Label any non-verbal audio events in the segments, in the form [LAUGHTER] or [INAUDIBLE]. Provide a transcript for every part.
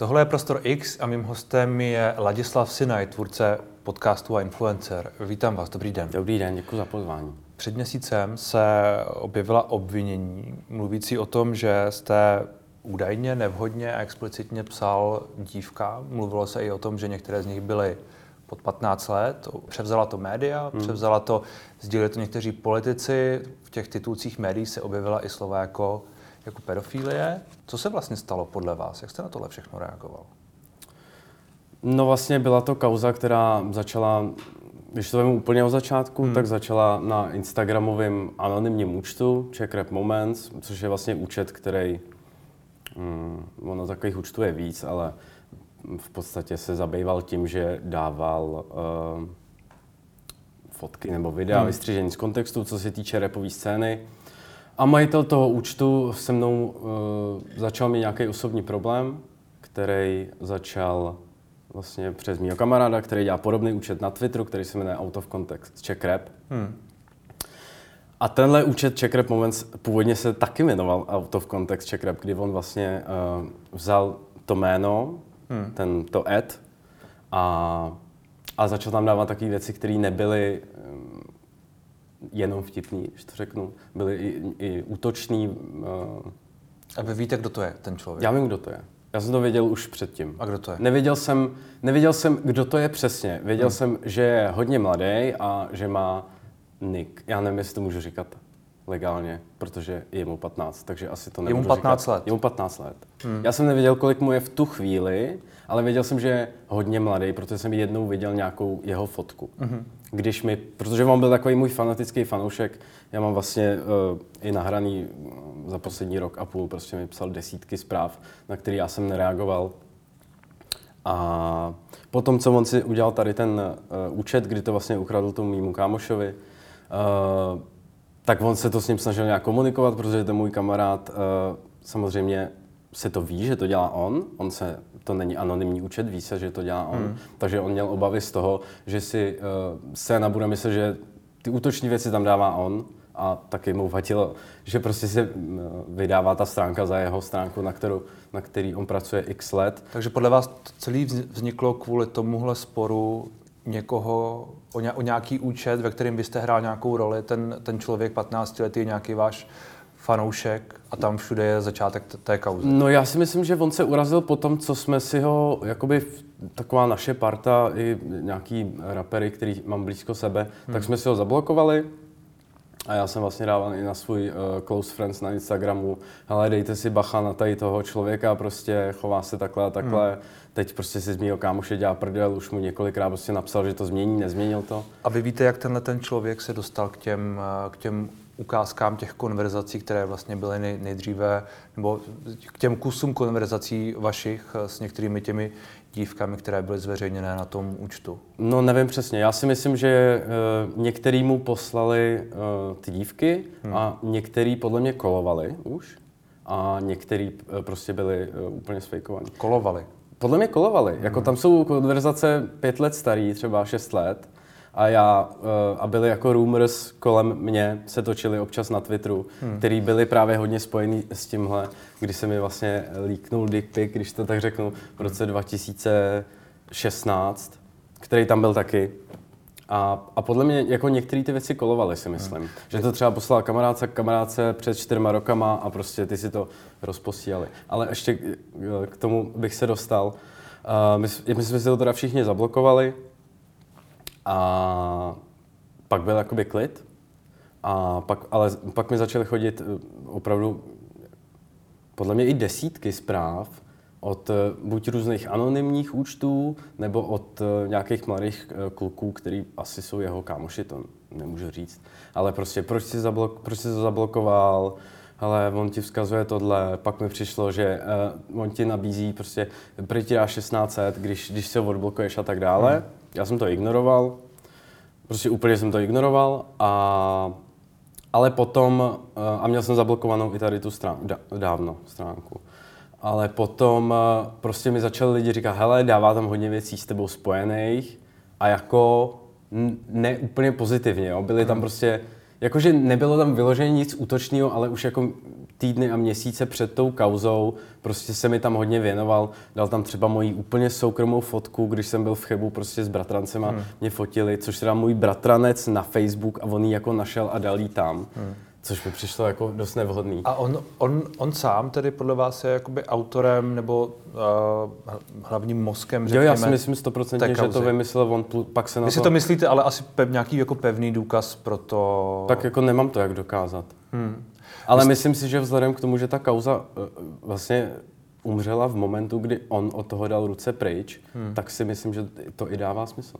Tohle je Prostor X a mým hostem je Ladislav Sinaj, tvůrce podcastu a influencer. Vítám vás, dobrý den. Dobrý den, děkuji za pozvání. Před měsícem se objevila obvinění mluvící o tom, že jste údajně nevhodně a explicitně psal dívka. Mluvilo se i o tom, že některé z nich byly pod 15 let. Převzala to média, hmm. převzala to, sdíleli to někteří politici. V těch titulcích médií se objevila i slova jako jako pedofilie. Co se vlastně stalo podle vás? Jak jste na tohle všechno reagoval? No vlastně byla to kauza, která začala, když to vím úplně od začátku, hmm. tak začala na Instagramovém anonymním účtu Czech Rap Moments, což je vlastně účet, který, hmm, ono takových účtů je víc, ale v podstatě se zabýval tím, že dával uh, fotky nebo videa hmm. vystřižení z kontextu, co se týče repové scény. A majitel toho účtu se mnou uh, začal mít nějaký osobní problém, který začal vlastně přes mého kamaráda, který dělá podobný účet na Twitteru, který se jmenuje Out of Context Czech Rap. Hmm. A tenhle účet Czech Rap Moments původně se taky jmenoval Out of Context Czech Rap, kdy on vlastně uh, vzal to jméno, hmm. ten, to ad a, a začal tam dávat takové věci, které nebyly jenom vtipný, když to řeknu. Byli i, i útoční. Uh... A vy víte, kdo to je, ten člověk? Já vím, kdo to je. Já jsem to věděl už předtím. A kdo to je? Nevěděl jsem, nevěděl jsem kdo to je přesně. Věděl hmm. jsem, že je hodně mladý a že má nick. Já nevím, jestli to můžu říkat legálně, protože je mu 15, takže asi to nemůžu Je mu 15 říkat. let? Je mu 15 let. Hmm. Já jsem nevěděl, kolik mu je v tu chvíli, ale věděl jsem, že je hodně mladý, protože jsem jednou viděl nějakou jeho fotku. Hmm když mi, protože on byl takový můj fanatický fanoušek, já mám vlastně uh, i nahraný za poslední rok a půl, prostě mi psal desítky zpráv, na které já jsem nereagoval. A potom, co on si udělal tady ten uh, účet, kdy to vlastně ukradl tomu mýmu kámošovi, uh, tak on se to s ním snažil nějak komunikovat, protože to můj kamarád uh, samozřejmě se to ví, že to dělá on, on se to není anonymní účet, ví se, že to dělá on, hmm. takže on měl obavy z toho, že si uh, scéna bude myslet, že ty útoční věci tam dává on a taky mu vadilo, že prostě se uh, vydává ta stránka za jeho stránku, na, kterou, na který on pracuje x let. Takže podle vás celý vzniklo kvůli tomuhle sporu někoho o, ně, o nějaký účet, ve kterém byste hrál nějakou roli, ten, ten člověk 15 letý je nějaký váš fanoušek a tam všude je začátek té kauzy. No já si myslím, že on se urazil po tom, co jsme si ho, jakoby taková naše parta, i nějaký rapery, který mám blízko sebe, hmm. tak jsme si ho zablokovali. A já jsem vlastně dával i na svůj uh, close friends na Instagramu, hele, dejte si bacha na tady toho člověka, prostě chová se takhle a takhle. Hmm. Teď prostě si z mýho kámoše dělá prdel, už mu několikrát prostě napsal, že to změní, nezměnil to. A vy víte, jak tenhle ten člověk se dostal k těm, eh, k těm ukázkám těch konverzací, které vlastně byly nej, nejdříve, nebo k těm kusům konverzací vašich s některými těmi dívkami, které byly zveřejněné na tom účtu? No nevím přesně. Já si myslím, že uh, některý mu poslali uh, ty dívky hmm. a některý podle mě kolovali už a některý prostě byli úplně sfejkovaní. Kolovali? Podle mě kolovali. Jako hmm. Jako tam jsou konverzace pět let starý, třeba šest let a já, eh, a byly jako rumors kolem mě, se točily občas na Twitteru, hmm. který byly právě hodně spojený s tímhle, kdy se mi vlastně líknul dick pic, když to tak řeknu, v roce 2016, který tam byl taky. A, a podle mě jako některé ty věci kolovaly, si myslím. Hmm. Že to třeba poslal kamarádce kamarádce před čtyřma rokama a prostě ty si to rozposílali. Ale ještě k tomu bych se dostal. Uh, my, my jsme si to teda všichni zablokovali, a pak byl jakoby klid. A pak, ale pak mi začaly chodit eh, opravdu podle mě i desítky zpráv od eh, buď různých anonymních účtů, nebo od eh, nějakých mladých kluků, který asi jsou jeho kámoši, to nemůžu říct. Ale prostě proč jsi, zablok, proč jsi to zablokoval, ale on ti vzkazuje tohle, pak mi přišlo, že uh, on ti nabízí prostě, prý ti dá 1600, když, když se odblokuješ a tak dále. Hmm. Já jsem to ignoroval, prostě úplně jsem to ignoroval a ale potom, eh, a měl jsem zablokovanou i tady tu stránku, dávno stránku, ale potom eh, prostě mi začali lidi říkat, hele, dává tam hodně věcí s tebou spojených a jako ne úplně pozitivně, jo. byly tam hmm. prostě Jakože nebylo tam vyloženě nic útočného, ale už jako týdny a měsíce před tou kauzou prostě se mi tam hodně věnoval. Dal tam třeba moji úplně soukromou fotku, když jsem byl v Chebu prostě s bratrancema, hmm. mě fotili, což teda můj bratranec na Facebook a on ji jako našel a dal jí tam. Hmm. Což mi přišlo jako dost nevhodný. A on, on, on sám tedy podle vás je jakoby autorem nebo uh, hlavním mozkem, řekněme, Jo, já si myslím stoprocentně, že to vymyslel on, pak se na Vy to... si to myslíte, ale asi pev, nějaký jako pevný důkaz pro to... Tak jako nemám to jak dokázat. Hmm. Ale myslím si, že vzhledem k tomu, že ta kauza eh, vlastně umřela v momentu, kdy on od toho dal ruce pryč, hmm. tak si myslím, že to i dává smysl.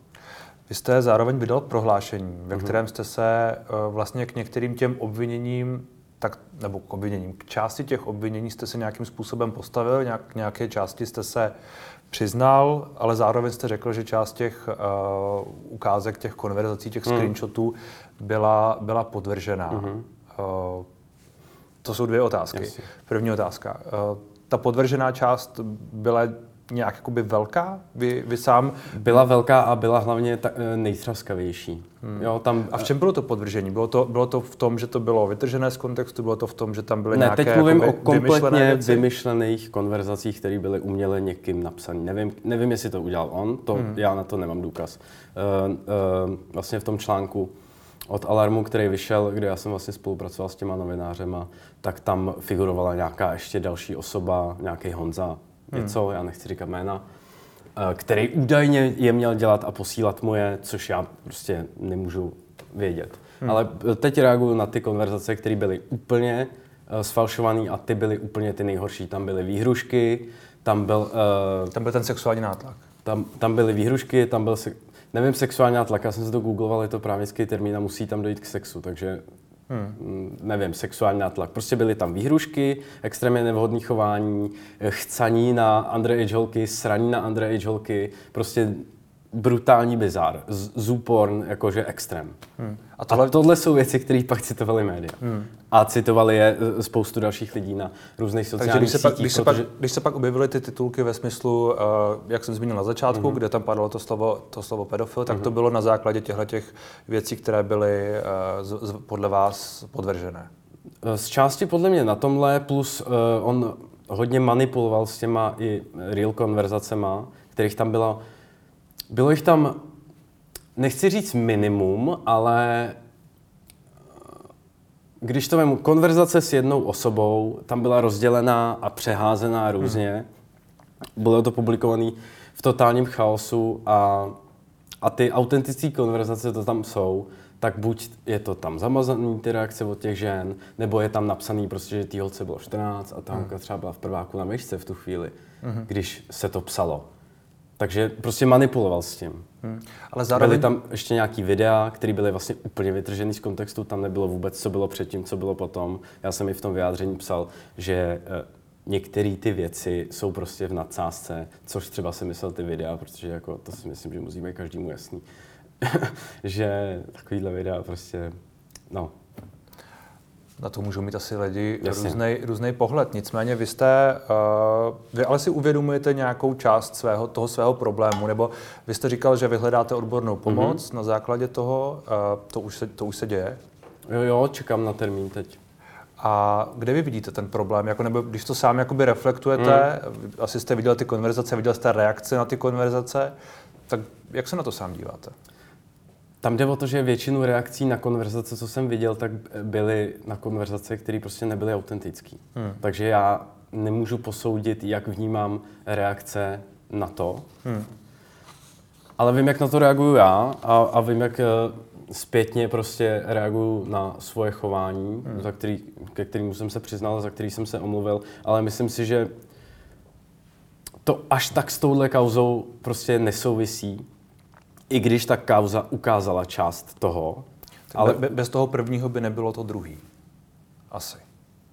Vy jste zároveň vydal prohlášení, ve mhm. kterém jste se uh, vlastně k některým těm obviněním, tak, nebo k obviněním, k části těch obvinění jste se nějakým způsobem postavil, nějak, k nějaké části jste se přiznal, ale zároveň jste řekl, že část těch uh, ukázek, těch konverzací, těch hmm. screenshotů byla, byla podvržená. Hmm. Uh, to jsou dvě otázky. Jasně. První otázka. Uh, ta podvržená část byla nějak jakoby velká? Vy, vy sám... Byla velká a byla hlavně ta, eh, nejtřaskavější. Hmm. Jo, tam... A v čem bylo to podvržení? Bylo to, bylo to v tom, že to bylo vytržené z kontextu? Bylo to v tom, že tam byly ne, nějaké teď mluvím o kompletně vymyšlených konverzacích, které byly uměle někým napsané. Nevím, nevím, jestli to udělal on, to, hmm. já na to nemám důkaz. Uh, uh, vlastně v tom článku od Alarmu, který vyšel, kde já jsem vlastně spolupracoval s těma novinářema, tak tam figurovala nějaká ještě další osoba, nějaký Honza, něco, hmm. já nechci říkat jména, eh, který údajně je měl dělat a posílat mu je, což já prostě nemůžu vědět. Hmm. Ale teď reaguju na ty konverzace, které byly úplně uh, sfalšované a ty byly úplně ty nejhorší. Tam byly výhrušky, tam byl... Uh, tam byl ten sexuální nátlak. Tam, tam byly výhrušky, tam byl, se, nevím, sexuální nátlak, já jsem se to googloval, je to právnický termín a musí tam dojít k sexu, takže hmm. nevím, sexuální nátlak. Prostě byly tam výhrušky, extrémně nevhodné chování, chcaní na underage holky, sraní na underage holky, prostě brutální bizar, zooporn, jakože extrém. Hmm. A, tohle... a tohle jsou věci, které pak citovali média. Hmm. A citovali je e, spoustu dalších lidí na různých sociálních Takže když se, sítích, pak, když, protože... se pak, když se pak objevily ty titulky ve smyslu, uh, jak jsem zmínil na začátku, hmm. kde tam padlo to slovo, to slovo pedofil, tak hmm. to bylo na základě těchto těch věcí, které byly uh, z, z, podle vás podvržené. Z části podle mě na tomhle, plus uh, on hodně manipuloval s těma i real konverzacema, kterých tam bylo bylo jich tam, nechci říct minimum, ale eh, když to vemu, konverzace s jednou osobou, tam byla rozdělená a přeházená různě. Hmm. Bylo to publikované v totálním chaosu a, a ty autentické konverzace to tam jsou, tak buď je to tam zamazaný ty reakce od těch žen, nebo je tam napsaný prostě, že té holce bylo 14 a ta hmm. třeba byla v prváku na myšce v tu chvíli, hmm. když se to psalo. Takže prostě manipuloval s tím. Hmm. Ale zároveň... Byly tam ještě nějaký videa, které byly vlastně úplně vytržený z kontextu, tam nebylo vůbec, co bylo předtím, co bylo potom. Já jsem i v tom vyjádření psal, že eh, některé ty věci jsou prostě v nadsázce, což třeba si myslel ty videa, protože jako to si myslím, že musí být každému jasný, [LAUGHS] že takovýhle videa prostě, no, na to můžou mít asi lidi různý pohled. Nicméně vy jste, uh, vy ale si uvědomujete nějakou část svého, toho svého problému, nebo vy jste říkal, že vyhledáte odbornou pomoc mm-hmm. na základě toho, uh, to, už se, to už se děje? Jo, jo, čekám na termín teď. A kde vy vidíte ten problém? Jako, nebo když to sám jakoby reflektujete, mm. asi jste viděl ty konverzace, viděl jste reakce na ty konverzace, tak jak se na to sám díváte? Tam jde o to, že většinu reakcí na konverzace, co jsem viděl, tak byly na konverzace, které prostě nebyly autentické. Hmm. Takže já nemůžu posoudit, jak vnímám reakce na to. Hmm. Ale vím, jak na to reaguju já a, a vím, jak eh, zpětně prostě reaguju na svoje chování, hmm. za který, ke kterému jsem se přiznal, za který jsem se omluvil, ale myslím si, že to až tak s touhle kauzou prostě nesouvisí, i když ta kauza ukázala část toho. Ale be, bez toho prvního by nebylo to druhý. Asi.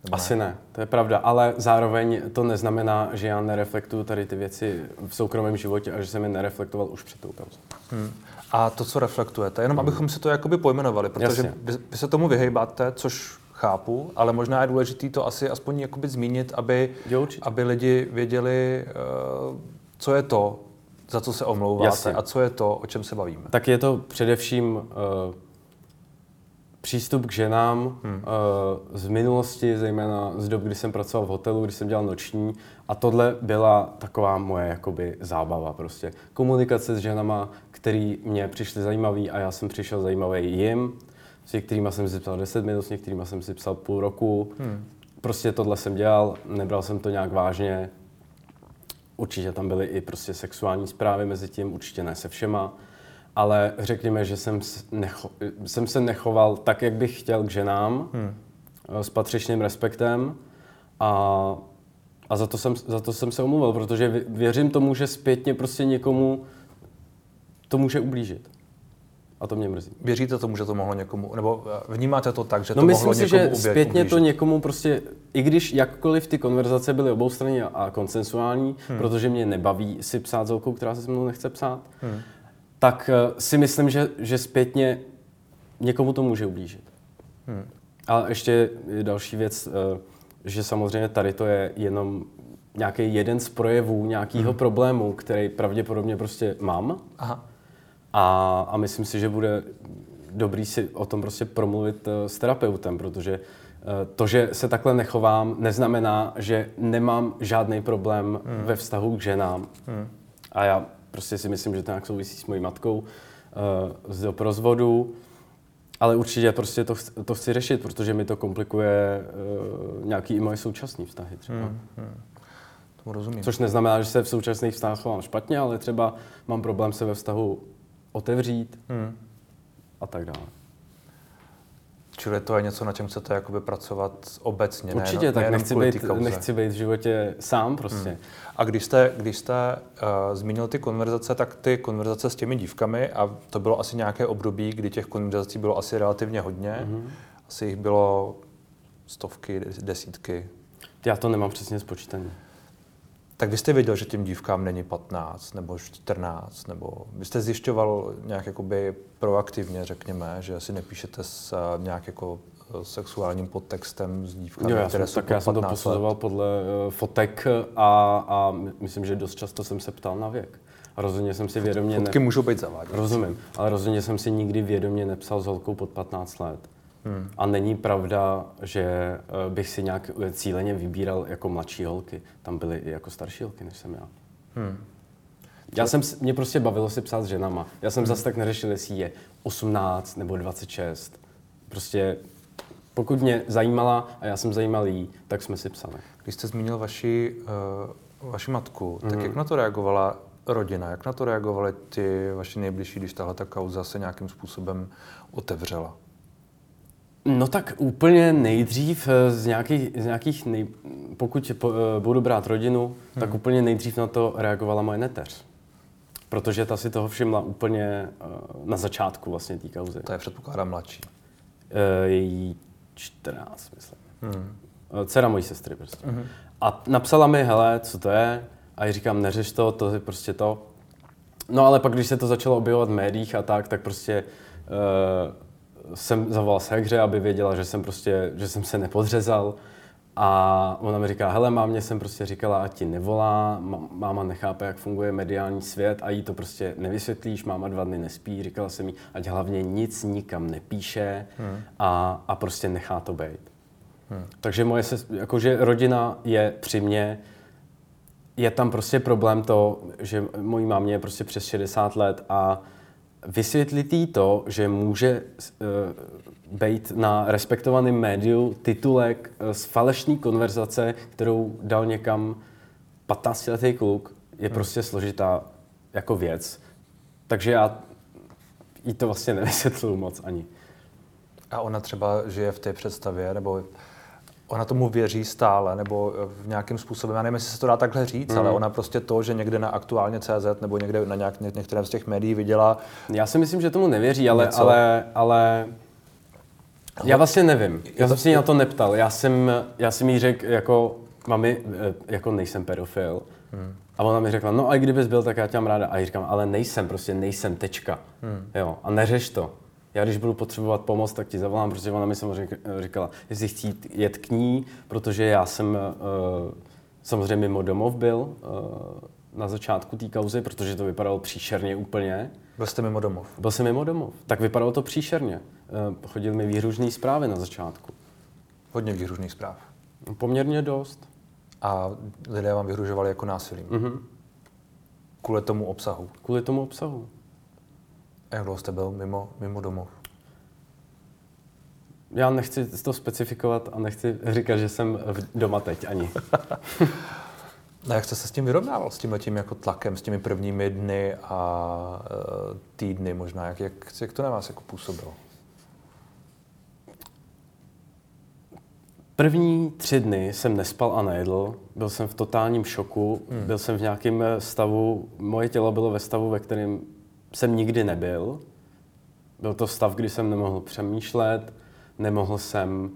Nebo Asi ne? ne, to je pravda, ale zároveň to neznamená, že já nereflektuju tady ty věci v soukromém životě a že jsem je nereflektoval už před tou kauzou. Hmm. A to, co reflektujete, jenom hmm. abychom si to jakoby pojmenovali, protože vy, vy se tomu vyhejbáte, což chápu, ale možná je důležité to asi aspoň jakoby zmínit, aby, jo, aby lidi věděli, uh, co je to, za co se omlouváte Jasně. a co je to, o čem se bavíme? Tak je to především uh, přístup k ženám hmm. uh, z minulosti, zejména z dob, kdy jsem pracoval v hotelu, kdy jsem dělal noční. A tohle byla taková moje jakoby zábava prostě. Komunikace s ženama, který mě přišly zajímavý a já jsem přišel zajímavý jim. S některými jsem si psal 10 minut, s některými jsem si psal půl roku. Hmm. Prostě tohle jsem dělal, nebral jsem to nějak vážně. Určitě tam byly i prostě sexuální zprávy mezi tím, určitě ne se všema ale řekněme, že jsem, necho, jsem se nechoval tak, jak bych chtěl k ženám, hmm. Eh, s patřičným respektem a, a za, to jsem, za to jsem se omluvil, protože věřím tomu, že zpětně prostě někomu to může ublížit. A to mě mrzí. Věříte tomu, že to mohlo někomu, nebo eh, vnímáte to tak, že no to myslím mohlo si, někomu že zpětně ublížit. to někomu prostě, i když jakkoliv ty konverzace byly oboustranné a konsensuální, hmm. protože mě nebaví si psát s holkou, která se se mnou nechce psát, hmm tak eh, si myslím, že, že zpětně někomu to může ublížit. Hmm. A ještě další věc, eh, že samozřejmě tady to je jenom nějaký jeden z projevů nějakého hmm. problému, který pravděpodobně prostě mám. Aha. A, a myslím si, že bude dobrý si o tom prostě promluvit eh, s terapeutem, protože to, že se takhle nechovám, neznamená, že nemám žádný problém hmm. ve vztahu k ženám. Hmm. A já prostě si myslím, že to nějak souvisí s mojí matkou uh, z rozvodu. Ale určitě prostě to, to chci řešit, protože mi to komplikuje uh, nějaký i moje současné vztahy třeba. Hmm, hmm. Tomu rozumím. Což neznamená, že se v současných vztahách chovám špatně, ale třeba mám problém se ve vztahu otevřít hmm. a tak dále. Čili to je něco, na čem chcete jakoby pracovat obecně, Určitě, ne, tak nechci být, nechci být v životě sám prostě. Hmm. A když jste, když jste uh, zmínil ty konverzace, tak ty konverzace s těmi dívkami, a to bylo asi nějaké období, kdy těch konverzací bylo asi relativně hodně, hmm. asi jich bylo stovky, desítky. Já to nemám přesně spočítané. Tak vy jste věděl, že těm dívkám není 15 nebo 14, nebo vy jste zjišťoval nějak jakoby proaktivně, řekněme, že si nepíšete s uh, nějak jako eh, sexuálním podtextem s dívkami, jo, já které jsem, jsou tak já jsem to posuzoval let. podle uh, fotek a, a myslím, že dost často jsem se ptal na věk. A rozhodně jsem si vědomě... Fotky ne... můžou být zavádějící. Rozumím, ale rozhodně jsem si nikdy vědomě nepsal s holkou pod 15 let. Hmm. A není pravda, že eh, bych si nějak eh, cíleně vybíral jako mladší holky. Tam byly i jako starší holky, než jsem já. Hmm. Já jsem, mě prostě bavilo si psát s ženama. Já jsem hmm. zase tak neřešil, jestli je 18 nebo 26. Prostě pokud mě zajímala a já jsem zajímal jí, tak jsme si psali. Když jste zmínil vaši, uh, vaši matku, tak hmm. jak na to reagovala rodina? Jak na to reagovali ty vaši nejbližší, když tahle ta kauza se nějakým způsobem otevřela? No tak úplně nejdřív eh, z nějakých, z nějakých nej... pokud po, eh, budu brát rodinu, hmm. tak úplně nejdřív na to reagovala moje neteř. Protože ta si toho všimla úplně uh, na začátku vlastně té kauzy. To je předpokládám mladší. Uh, její 14, myslím. Hmm. Dcera mojí sestry prostě. Hmm. A napsala mi, hele, co to je? A já říkám, neřeš to, to je prostě to. No ale pak, když se to začalo objevovat v médiích a tak, tak prostě uh, jsem zavolal hře, aby věděla, že jsem prostě, že jsem se nepodřezal. A ona mi říká, hele, mámě jsem prostě říkala, ať ti nevolá, máma nechápe, jak funguje mediální svět a jí to prostě nevysvětlíš, máma dva dny nespí, říkala jsem jí, ať hlavně nic nikam nepíše hmm. a, a prostě nechá to být. Hmm. Takže moje se, jakože rodina je při mě, je tam prostě problém to, že mojí mámě je prostě přes 60 let a vysvětlit jí to, že může uh, být na respektovaném médiu titulek uh, z falešní konverzace, kterou dal někam 15-letý kluk, je hmm. prostě složitá jako věc. Takže já jí to vlastně [LAUGHS] nevysvětluju moc ani. A ona třeba žije v té představě, nebo ona tomu věří stále, nebo v nějakým způsobem, já nevím, jestli se to dá takhle říct, mm. ale ona prostě to, že někde na aktuálně CZ nebo někde na nějak, některém z těch médií viděla. Já si myslím, že tomu nevěří, ale, ale, ale já vlastně nevím. Já jsem si na to neptal. Já jsem, já jsem jí řekl, jako, mami, eh, jako nejsem pedofil. Hmm. A ona mi řekla, no a kdybys byl, tak já tě mám ráda. A já říkám, ale nejsem, prostě nejsem, tečka. Hmm. Jo, a neřeš to já když budu potřebovat pomoc, tak ti zavolám, protože ona mi samozřejmě říkala, jestli chci jet k ní, protože já jsem uh, samozřejmě mimo domov byl uh, na začátku té kauzy, protože to vypadalo příšerně úplně. Byl jste mimo domov? Byl jsem mimo domov. Tak vypadalo to příšerně. Eh, chodily mi výhružné zprávy na začátku. Hodně výhružných zpráv. Poměrně dost. A lidé vám vyhružovali jako násilím? Mhm. Kvůli tomu obsahu? Kvůli tomu obsahu. A jak dlouho jste byl mimo, mimo domov? Já nechci to specifikovat a nechci říkat, že jsem v- doma teď ani. [LAUGHS] A jak jste se s tím vyrovnával, s tím tím jako tlakem, s těmi prvními dny a e, týdny možná? Jak, jak, jak to na vás jako působilo? První tři dny jsem nespal a nejedl, byl jsem v totálním šoku, hmm. byl jsem v nějakém stavu, moje tělo bylo ve stavu, ve kterém jsem nikdy nebyl. Byl to stav, kdy jsem nemohl přemýšlet, nemohl jsem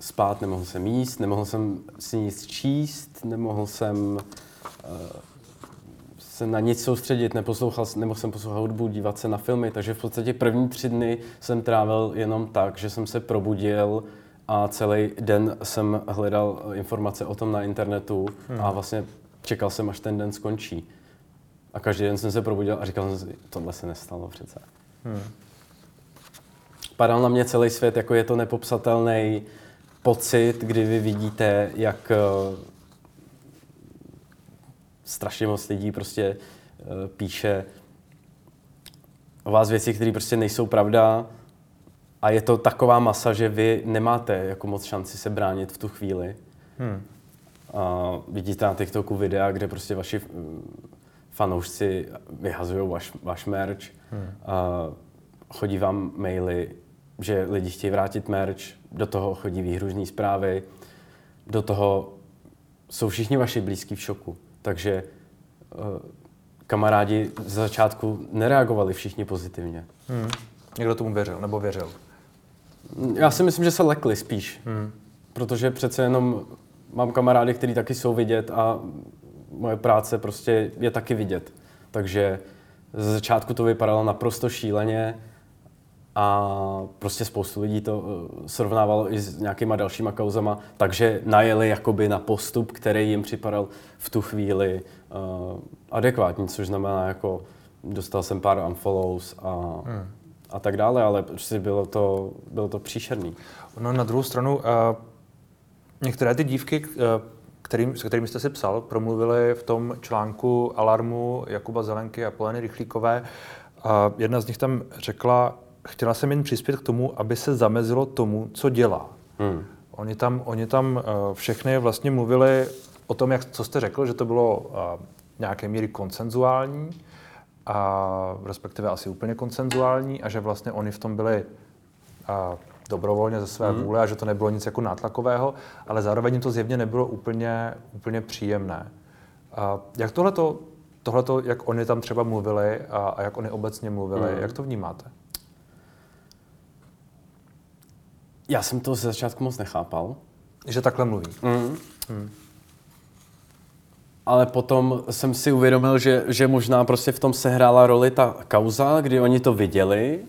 spát, nemohl jsem jíst, nemohl jsem si nic číst, nemohl jsem uh, se na nic soustředit, neposlouchal, nemohl jsem poslouchat hudbu, dívat se na filmy, takže v podstatě první tři dny jsem trávil jenom tak, že jsem se probudil a celý den jsem hledal informace o tom na internetu hmm. a vlastně čekal jsem, až ten den skončí. A každý den jsem se probudil a říkal jsem si, tohle se nestalo přece. Hmm. Padal na mě celý svět, jako je to nepopsatelný pocit, kdy vy vidíte, jak uh, strašně moc lidí prostě uh, píše o vás věci, které prostě nejsou pravda a je to taková masa, že vy nemáte jako moc šanci se bránit v tu chvíli. Hmm. A vidíte na TikToku videa, kde prostě vaši mm, fanoušci vyhazují váš, váš merch, hmm. a chodí vám maily, že lidi chtějí vrátit merch, do toho chodí výhružní zprávy, do toho jsou všichni vaši blízký v šoku. Takže uh, kamarádi z začátku nereagovali všichni pozitivně. Hmm. Někdo tomu věřil, nebo věřil? Já si myslím, že se lekli spíš. Hmm. Protože přece jenom mám kamarády, kteří taky jsou vidět a moje práce prostě je taky vidět. Takže ze začátku to vypadalo naprosto šíleně a prostě spoustu lidí to eh, srovnávalo i s nějakýma dalšíma kauzama, takže najeli jakoby na postup, který jim připadal v tu chvíli uh, adekvátní, což znamená jako dostal jsem pár unfollows a, hmm. a tak dále, ale prostě bylo to, bylo to příšerný. No na druhou stranu, uh, některé ty dívky, uh, kterým, s kterými jste si psal, promluvili v tom článku Alarmu Jakuba Zelenky a Poleny Rychlíkové. A jedna z nich tam řekla, chtěla jsem jen přispět k tomu, aby se zamezilo tomu, co dělá. Hmm. Oni tam, oni tam uh, všechny vlastně mluvili o tom, jak, co jste řekl, že to bylo uh, nějaké míry konsenzuální, a respektive asi úplně konsenzuální, a že vlastně oni v tom byli uh, dobrovolně ze své hmm. vůle a že to nebylo nic jako nátlakového, ale zároveň to zjevně nebylo úplně, úplně příjemné. A jak tohleto, tohleto, jak oni tam třeba mluvili a, a jak oni obecně mluvili, hmm. jak to vnímáte? Já jsem to ze začátku moc nechápal. Že takhle mluví. Mm. Mm. Ale potom jsem si uvědomil, že, že možná prostě v tom sehrála roli ta kauza, kdy oni to viděli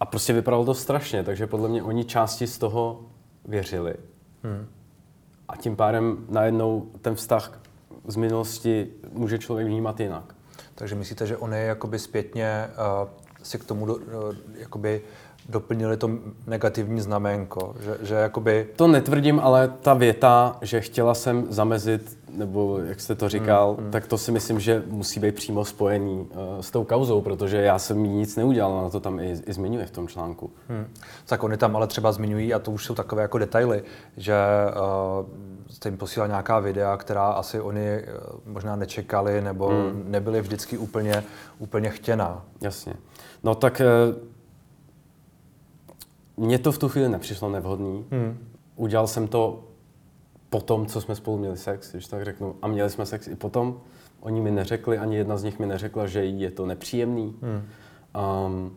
a, prostě vypadalo to strašně, takže podle mě oni části z toho věřili. Mm. A tím pádem najednou ten vztah z minulosti může člověk vnímat jinak. Takže myslíte, že oni jakoby zpětně uh, si k tomu do, uh, jakoby doplnili to negativní znaménko, že, že jakoby... To netvrdím, ale ta věta, že chtěla jsem zamezit, nebo jak jste to říkal, hmm, hmm. tak to si myslím, že musí být přímo spojený uh, s tou kauzou, protože já jsem nic neudělal, na to tam i, i zmiňuje v tom článku. Hmm. Tak oni tam ale třeba zmiňují, a to už jsou takové jako detaily, že uh, jste jim posílal nějaká videa, která asi oni uh, možná nečekali, nebo hmm. nebyly vždycky úplně, úplně chtěná. Jasně. No tak uh, mně to v tu chvíli nepřišlo nevhodný. Hmm. Udělal jsem to po tom, co jsme spolu měli sex, když tak řeknu. A měli jsme sex i potom. Oni mi neřekli, ani jedna z nich mi neřekla, že jí je to nepříjemný. Hmm. Um,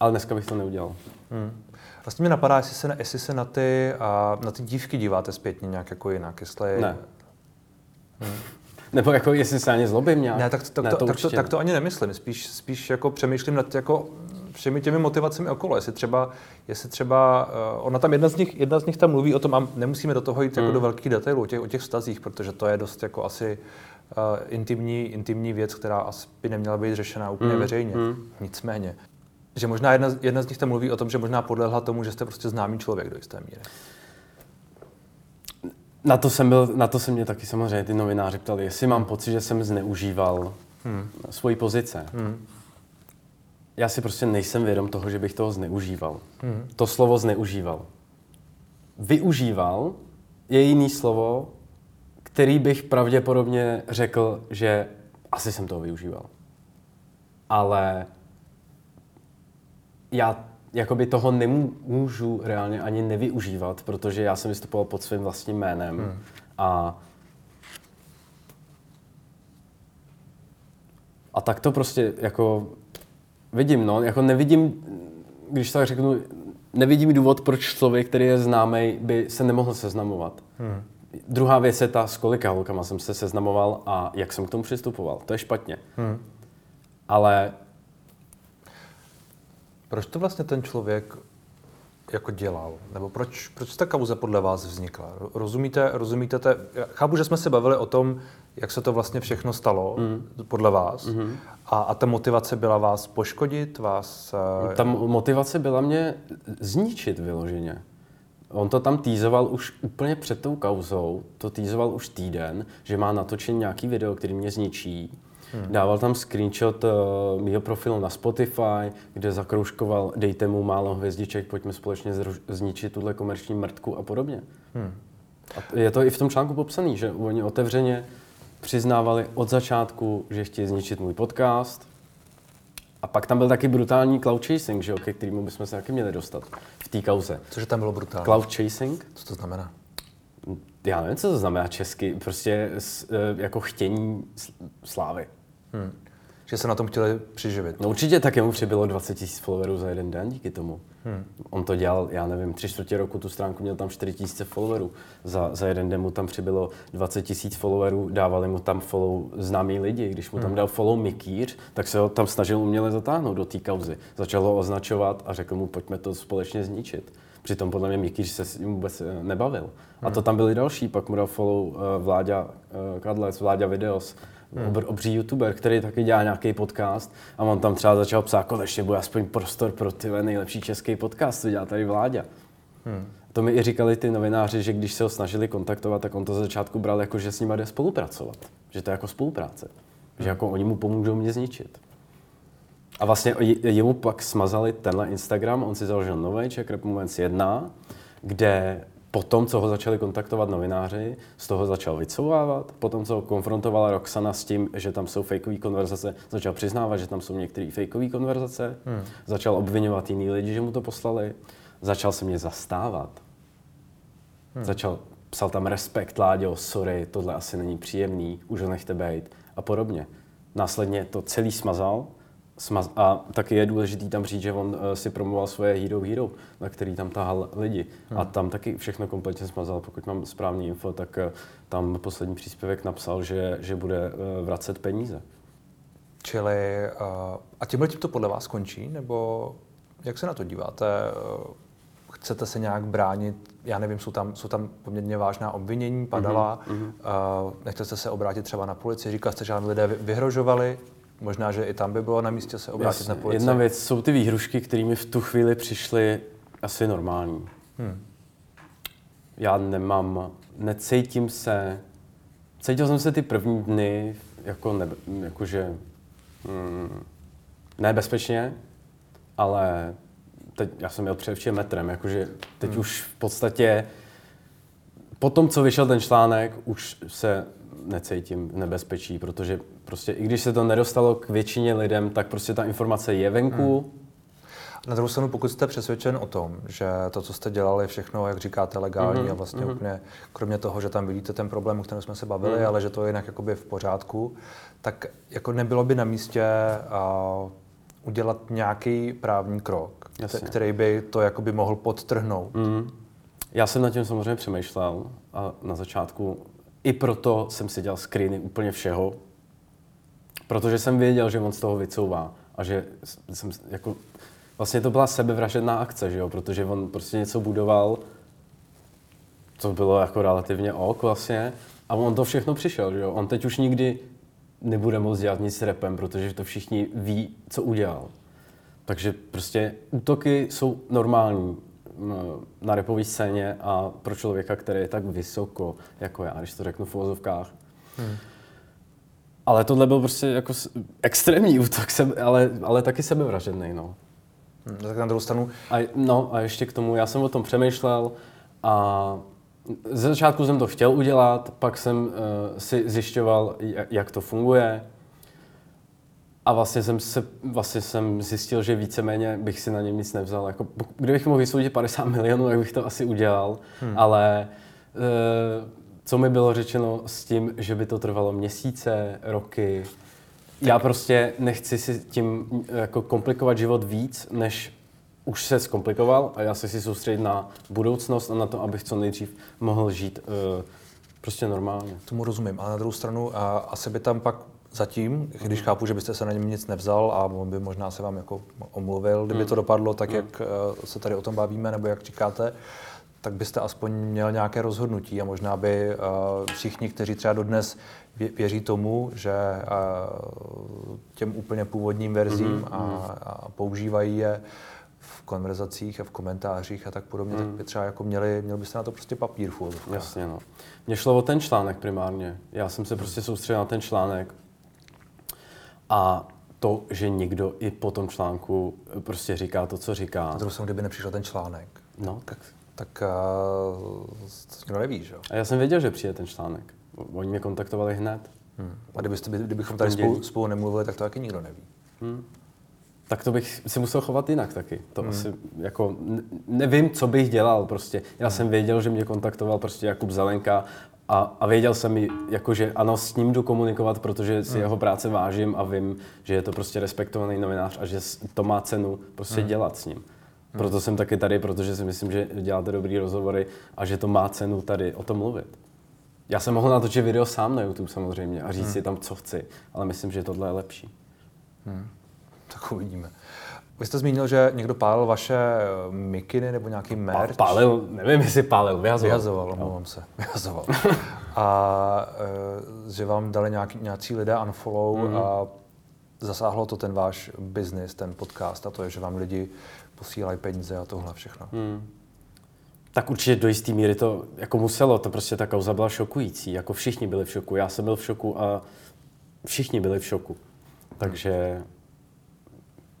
ale dneska bych to neudělal. Hmm. Vlastně mě napadá, jestli se, jestli se na, ty, a, na ty dívky díváte zpětně nějak jako jinak. Jestli... Ne. Hmm. [LAUGHS] Nebo jako jestli se ani zlobím nějak. Ne, tak, tak, ne, to, to, tak, to, tak to ani nemyslím. Spíš, spíš jako přemýšlím nad jako všemi těmi motivacemi okolo. Jestli třeba, jestli třeba uh, ona tam jedna z, nich, jedna z nich tam mluví o tom, a nemusíme do toho jít jako hmm. jako do velkých detailů, o těch, o těch vztazích, protože to je dost jako asi intimní, intimní věc, která asi by neměla být řešena úplně Mm, veřejně. mm. Nicméně, že možná jedna, z- jedna z nich tam mluví o tom, že možná podlehla tomu, že jste prostě známý člověk do jisté míry. Na to, jsem byl, na to se mě taky samozřejmě ty novináři ptali, jestli mám pocit, že jsem zneužíval Hmm. svoji pozice. Hmm. Já si prostě nejsem vědom toho, že bych toho zneužíval. Hmm. To slovo zneužíval. Využíval je jiný slovo, který bych pravděpodobně řekl, že asi jsem toho využíval. Ale já jakoby toho nemůžu reálně ani nevyužívat, protože já jsem vystupoval pod svým vlastním jménem Hmm. a a tak to prostě jako vidím, no, jako nevidím, když tak řeknu, nevidím důvod, proč člověk, který je známý, by se nemohl seznamovat. Hmm. Druhá věc je ta, s kolika holkama jsem se seznamoval a jak jsem k tomu přistupoval. To je špatně. Hmm. Ale Proč to vlastně ten člověk jako dělal? Nebo proč, proč ta kauza podle vás vznikla? Rozumíte, rozumíte te, chápu, že jsme se bavili o tom, jak se to vlastně všechno stalo mm. podle vás. Mm. A, a ta motivace byla vás poškodit, vás... eh, ta motivace byla mě zničit vyloženě. On to tam týzoval už úplně před tou kauzou, to týzoval už týden, že má natočen nějaký video, který mě zničí. Hmm. Dával tam screenshot uh, mýho profilu na Spotify, kde zakroužkoval dejte mu málo hvězdiček, pojďme společně zruž- zničit tuhle komerční mrtku a podobně. Hmm. A je to i v tom článku popsaný, že oni otevřeně přiznávali od začátku, že chtějí zničit můj podcast. A pak tam byl taky brutální cloud chasing, že jo, ke kterému bychom se taky měli dostat v té kauze. Cože tam bylo brutální? Cloud chasing? Co to znamená? Já nevím, co to znamená česky, prostě s, e, jako chtění slávy. Hmm. Že se na tom chtěli přiživit. No určitě také mu přibylo 20 000 followerů za jeden den díky tomu. Hmm. On to dělal, já nevím, tři čtvrtě roku tu stránku měl tam 4 000 followerů. Za, za jeden den mu tam přibylo 20 000 followerů, dávali mu tam follow známí lidi. Když mu tam dal follow Mikýř, tak se ho tam snažil uměle zatáhnout do té kauzy. Začal ho označovat a řekl mu, pojďme to společně zničit. Přitom podle mě Mikýř se s ním vůbec eh, nebavil. A to tam byli další, pak mu dal follow uh, Vláďa uh, Kadlec, Vláďa Videos, obr, obří youtuber, který taky dělá nějaký podcast a on tam třeba začal psát, konečně bude aspoň prostor pro ty nejlepší český podcast, co dělá tady Vláďa. Hmm. To mi i říkali ty novináři, že když se ho snažili kontaktovat, tak on to ze začátku bral jako, že s nimi jde spolupracovat. Že to je jako spolupráce. Že jako oni mu pomůžou mě zničit. A vlastně je- jemu pak smazali tenhle Instagram, on si založil nový Czech Rap Moments 1, kde potom, co ho začali kontaktovat novináři, z toho začal vycouvávat, potom, co ho konfrontovala Roxana s tím, že tam jsou fakeové konverzace, začal přiznávat, že tam jsou některé fakeové konverzace, hmm. začal obvinovat jiný lidi, že mu to poslali, začal se mě zastávat. Hmm. Začal, psal tam respekt, Láďo, sorry, tohle asi není příjemný, už ho nechte bejt a podobně. Následně to celý smazal smaz, a taky je důležitý tam říct, že on uh, si promoval svoje Hero Hero, na který tam tahal lidi. Hmm. A tam taky všechno kompletně smazal. Pokud mám správný info, tak uh, tam poslední příspěvek napsal, že, že bude uh, vracet peníze. Čili, uh, a tímhle tím to podle vás končí, nebo jak se na to díváte? Uh, chcete se nějak bránit? Já nevím, jsou tam, jsou tam poměrně vážná obvinění, padala. Mm-hmm. Uh, nechcete se obrátit třeba na policii? Říkal jste, že lidé vy- vyhrožovali? Možná, že i tam by bylo na místě se obrátit Jasně. na policii. Jedna věc jsou ty výhrušky, které mi v tu chvíli přišly asi normální. Hmm. Já nemám, necítím se, cítil jsem se ty první dny jako, nebe, jakože, mm, nebezpečně, ale teď, já jsem měl předevčím metrem, jakože teď hmm. už v podstatě, po tom, co vyšel ten článek, už se necítím nebezpečí, protože prostě i když se to nedostalo k většině lidem, tak prostě ta informace je venku, hmm. Na druhou stranu, pokud jste přesvědčen o tom, že to, co jste dělali, je všechno, jak říkáte, legální Mhm, a vlastně úplně, kromě toho, že tam vidíte ten problém, o kterém jsme se bavili, ale že to je jinak jakoby v pořádku, tak jako nebylo by na místě uh, udělat nějaký právní krok, Jasně. který by to jakoby mohl podtrhnout. Mm. Já jsem nad tím samozřejmě přemýšlel a na začátku i proto jsem si dělal screeny úplně všeho, protože jsem věděl, že on z toho vycouvá a že jsem jako, vlastně to byla sebevražedná akce, že jo, protože on prostě něco budoval, co bylo jako relativně ok vlastně A on to všechno přišel, že jo? On teď už nikdy nebude moct dělat nic s repem, protože to všichni ví, co udělal. Takže prostě útoky jsou normální na repové scéně a pro člověka, který je tak vysoko, jako já, když to řeknu v uvozovkách. Hmm. Ale tohle byl prostě jako extrémní útok, ale, ale taky sebevražedný, no. Hmm, tak na druhou stranu... A, no a ještě k tomu, já jsem o tom přemýšlel a ze začátku jsem to chtěl udělat, pak jsem uh, si zjišťoval, jak to funguje. A vlastně jsem, se, vlastně jsem zjistil, že víceméně bych si na něm nic nevzal. Jako, kdybych mohl vysoudit 50 milionů, tak bych to asi udělal. Hmm. Ale uh, co mi bylo řečeno s tím, že by to trvalo měsíce, roky, tak. já prostě nechci si tím jako komplikovat život víc, než už se zkomplikoval a já se si soustředit na budoucnost a na to, abych co nejdřív mohl žít uh, prostě normálně. Tomu rozumím. A na druhou stranu, a asi by tam pak zatím, když mhm. chápu, že byste se na něm nic nevzal a on by možná se vám jako omluvil, kdyby mhm. to dopadlo tak, mhm. jak uh, se tady o tom bavíme, nebo jak říkáte, tak byste aspoň měl nějaké rozhodnutí a možná by uh, všichni, kteří třeba dodnes věří tomu, že uh, těm úplně původním verzím a, a používají je, v konverzacích a v komentářích a tak podobně, hmm. tak by třeba jako měli, měl byste na to prostě papír v Jasně, no. Mně šlo o ten článek primárně. Já jsem se prostě soustředil na ten článek a to, že někdo i po tom článku prostě říká to, co říká. Na druhou kdyby nepřišel ten článek, no. tak, tak uh, to nikdo neví, že jo? A já jsem věděl, že přijde ten článek. Oni mě kontaktovali hned. Hmm. A kdybyste, kdybychom tady spolu, spolu nemluvili, tak to taky nikdo neví. Hmm tak to bych si musel chovat jinak taky. To hmm. asi jako, nevím, co bych dělal prostě. Já hmm. jsem věděl, že mě kontaktoval prostě Jakub Zelenka a, a věděl jsem, jako, že ano, s ním jdu komunikovat, protože si hmm. jeho práce vážím a vím, že je to prostě respektovaný novinář a že to má cenu prostě hmm. dělat s ním. Hmm. Proto jsem taky tady, protože si myslím, že děláte dobrý rozhovory a že to má cenu tady o tom mluvit. Já jsem mohl natočit video sám na YouTube samozřejmě a říct hmm. si tam, co chci, ale myslím, že tohle je lepší. Hmm tak uvidíme. Vy jste zmínil, že někdo pálil vaše eh, mikiny nebo nějaký merch. Pálil, nevím, jestli pálil, vyhazoval. Vyhazoval, omlouvám se, [LAUGHS] vyhazoval. [LAUGHS] a e, že vám dali nějaký, nějací lidé unfollow mm. a zasáhlo to ten váš biznis, ten podcast a to je, že vám lidi posílají peníze a tohle všechno. Mm. Tak určitě do jisté míry to jako muselo, to prostě ta kauza byla šokující, jako všichni byli v šoku, já jsem byl v šoku a všichni byli v šoku. Takže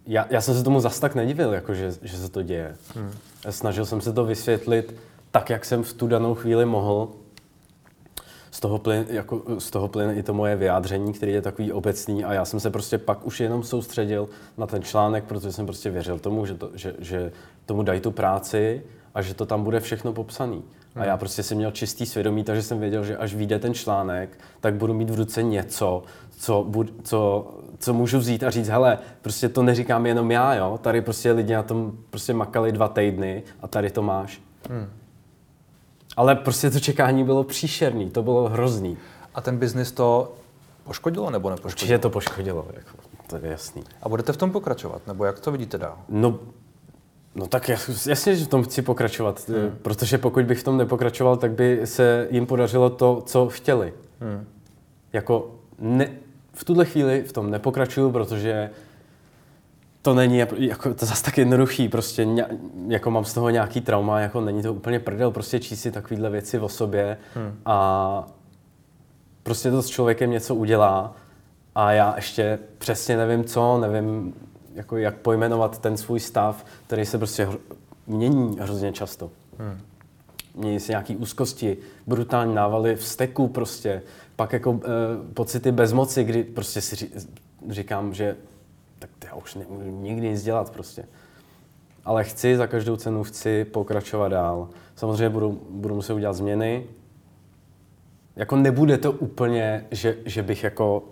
já, já jsem se tomu zas tak nedivil, jako že, že se to děje. Hmm. Snažil jsem se to vysvětlit tak, jak jsem v tu danou chvíli mohl. Z toho, plyn, jako, z toho plyne i to moje vyjádření, který je takový obecný a já jsem se prostě pak už jenom soustředil na ten článek, protože jsem prostě věřil tomu, že, to, že, že tomu dají tu práci a že to tam bude všechno popsaný. A já hmm. prostě jsem měl čistý svědomí, takže jsem věděl, že až vyjde ten článek, tak budu mít v ruce něco, co, bud, co, co můžu vzít a říct, hele, prostě to neříkám jenom já, jo, tady prostě lidi na tom prostě makali dva týdny a tady to máš. Hmm. Ale prostě to čekání bylo příšerný, to bylo hrozný. A ten biznis to poškodilo nebo nepoškodilo? Určitě to poškodilo, jako, to je jasný. A budete v tom pokračovat, nebo jak to vidíte dál? No, No tak jasně, že v tom chci pokračovat, hmm. protože pokud bych v tom nepokračoval, tak by se jim podařilo to, co chtěli. Hmm. Jako ne, v tuhle chvíli v tom nepokračuju, protože to není jako, to zase tak jednoduchý, prostě ně, jako mám z toho nějaký trauma, jako není to úplně prdel, prostě číst si takovýhle věci o sobě hmm. a prostě to s člověkem něco udělá a já ještě přesně nevím co, nevím jako jak pojmenovat ten svůj stav, který se prostě mění hrozně často. Hmm. Mění se nějaký úzkosti, brutální návaly vzteku prostě, pak jako e, pocity bezmoci, kdy prostě si ří, říkám, že tak já už nemůžu nikdy nic dělat prostě. Ale chci, za každou cenu chci pokračovat dál. Samozřejmě budu, budu muset udělat změny. Jako nebude to úplně, že, že bych jako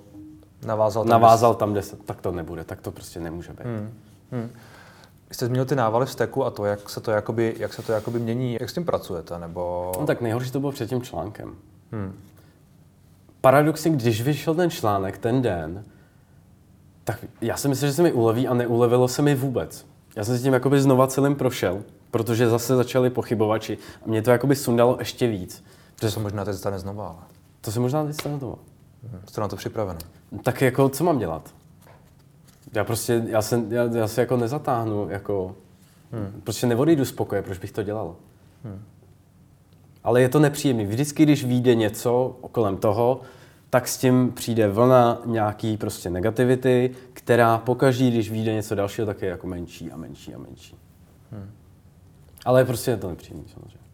navázal tam, navázal tam, kde se, tak to nebude, tak to prostě nemůže být. Hmm. Hmm. Jste zmínil ty návaly vzteku a to, jak se to jakoby, jak se to jakoby mění, jak s tím pracujete, nebo... No tak nejhorší to bylo před tím článkem. Hmm. Paradoxně, když vyšel ten článek ten den, tak já si myslím, že se mi uleví a neulevilo se mi vůbec. Já jsem si tím jakoby znova celým prošel, protože zase začali pochybovači a mě to jakoby sundalo ještě víc. To se možná teď stane znova, ale... To se možná teď stane to. Jste na to připravený? Tak jako, co mám dělat? Já prostě, já se, já, já se jako nezatáhnu, jako, hmm. prostě neodejdu z pokoje, proč bych to dělal? Hmm. Ale je to nepříjemný. Vždycky, když vyjde něco kolem toho, tak s tím přijde vlna nějaký prostě negativity, která pokaždý, když vyjde něco dalšího, tak je jako menší a menší a menší. Hmm. Ale prostě je to nepříjemný samozřejmě.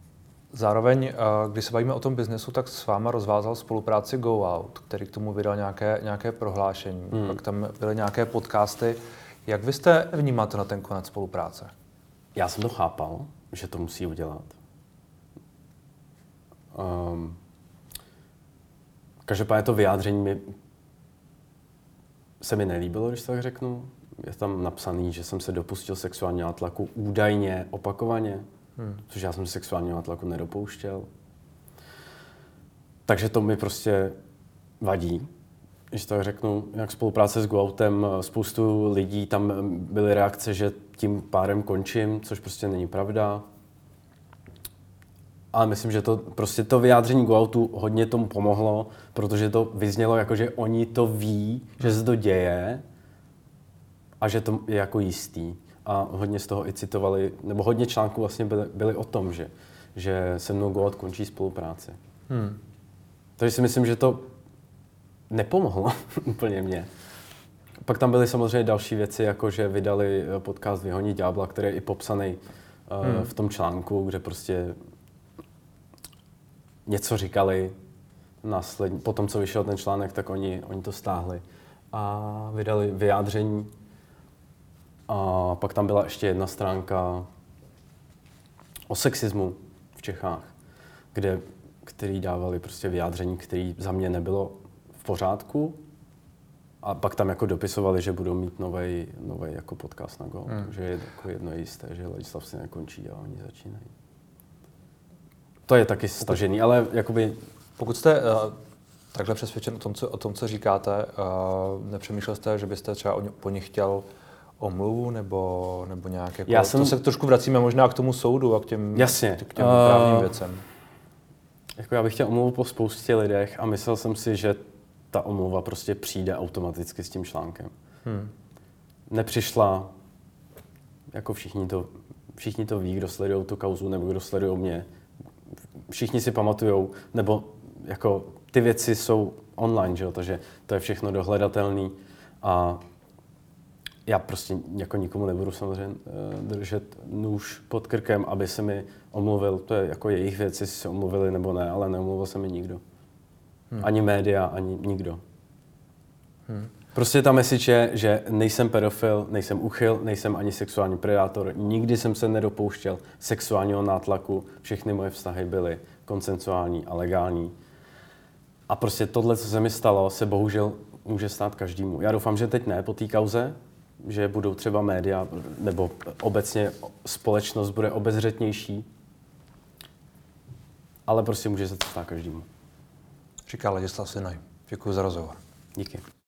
Zároveň, eh, když se bavíme o tom biznesu, tak s váma rozvázal spolupráci Go Out, který k tomu vydal nějaké, nějaké prohlášení. Hmm. Pak tam byly nějaké podcasty. Jak vy jste vnímáte na ten konec spolupráce? Já jsem to chápal, že to musí udělat. Um, každopádně to vyjádření mi se mi nelíbilo, když tak řeknu. Je tam napsaný, že jsem se dopustil sexuálního nátlaku údajně, opakovaně, hmm. což já jsem sexuálního nátlaku nedopouštěl. Takže to mi prostě vadí, když tak řeknu, jak spolupráce s GoOutem, spoustu lidí tam byly reakce, že tím párem končím, což prostě není pravda. Ale myslím, že to prostě to vyjádření GoOutu hodně tomu pomohlo, protože to vyznělo jako, že oni to ví, že se to děje a že to je jako jistý. A hodně z toho i citovali, nebo hodně článků vlastně byly, byly o tom, že, že se mnou GoOut končí spolupráci. Hmm. Takže si myslím, že to nepomohlo [LAUGHS] úplně mě. Pak tam byly samozřejmě další věci, jako že vydali podcast Vyhoní ďábla, který je i popsaný uh, hmm. v tom článku, kde prostě něco říkali, následně, po tom, co vyšel ten článek, tak oni, oni to stáhli a vydali vyjádření. A pak tam byla ještě jedna stránka o sexismu v Čechách, kde, který dávali prostě vyjádření, který za mě nebylo v pořádku. A pak tam jako dopisovali, že budou mít nový jako podcast na Go. Hmm. Že je jako jedno jisté, že Ladislav si nekončí a oni začínají. To je taky stažený, ale jakoby... Pokud jste uh, takhle přesvědčen o tom, co, o tom, co říkáte, uh, nepřemýšlel jste, že byste třeba o, po nich chtěl omluvu nebo, nebo nějak jako, Já jsem... To se trošku vracíme možná k tomu soudu a k těm, Jasně. k těm uh, právním věcem. Jako já bych chtěl omluvu po spoustě lidech a myslel jsem si, že ta omluva prostě přijde automaticky s tím článkem. Hmm. Nepřišla, jako všichni to, všichni to ví, kdo sledují tu kauzu nebo kdo sledují mě, všichni si pamatujou, nebo jako ty věci jsou online, že jo? takže to je všechno dohledatelný a já prostě jako nikomu nebudu samozřejmě eh, držet nůž pod krkem, aby se mi omluvil, to je jako jejich věc, jestli se omluvili nebo ne, ale neomluvil se mi nikdo. Hmm. Ani média, ani nikdo. Hmm. Prostě ta message je, že nejsem pedofil, nejsem uchyl, nejsem ani sexuální predátor, nikdy jsem se nedopouštěl sexuálního nátlaku, všechny moje vztahy byly konsensuální a legální. A prostě tohle, co se mi stalo, se bohužel může stát každému. Já doufám, že teď ne po té kauze, že budou třeba média nebo obecně společnost bude obezřetnější, ale prostě může se to stát každému. Říká Ladislav Sinaj. Děkuji za rozhovor. Díky.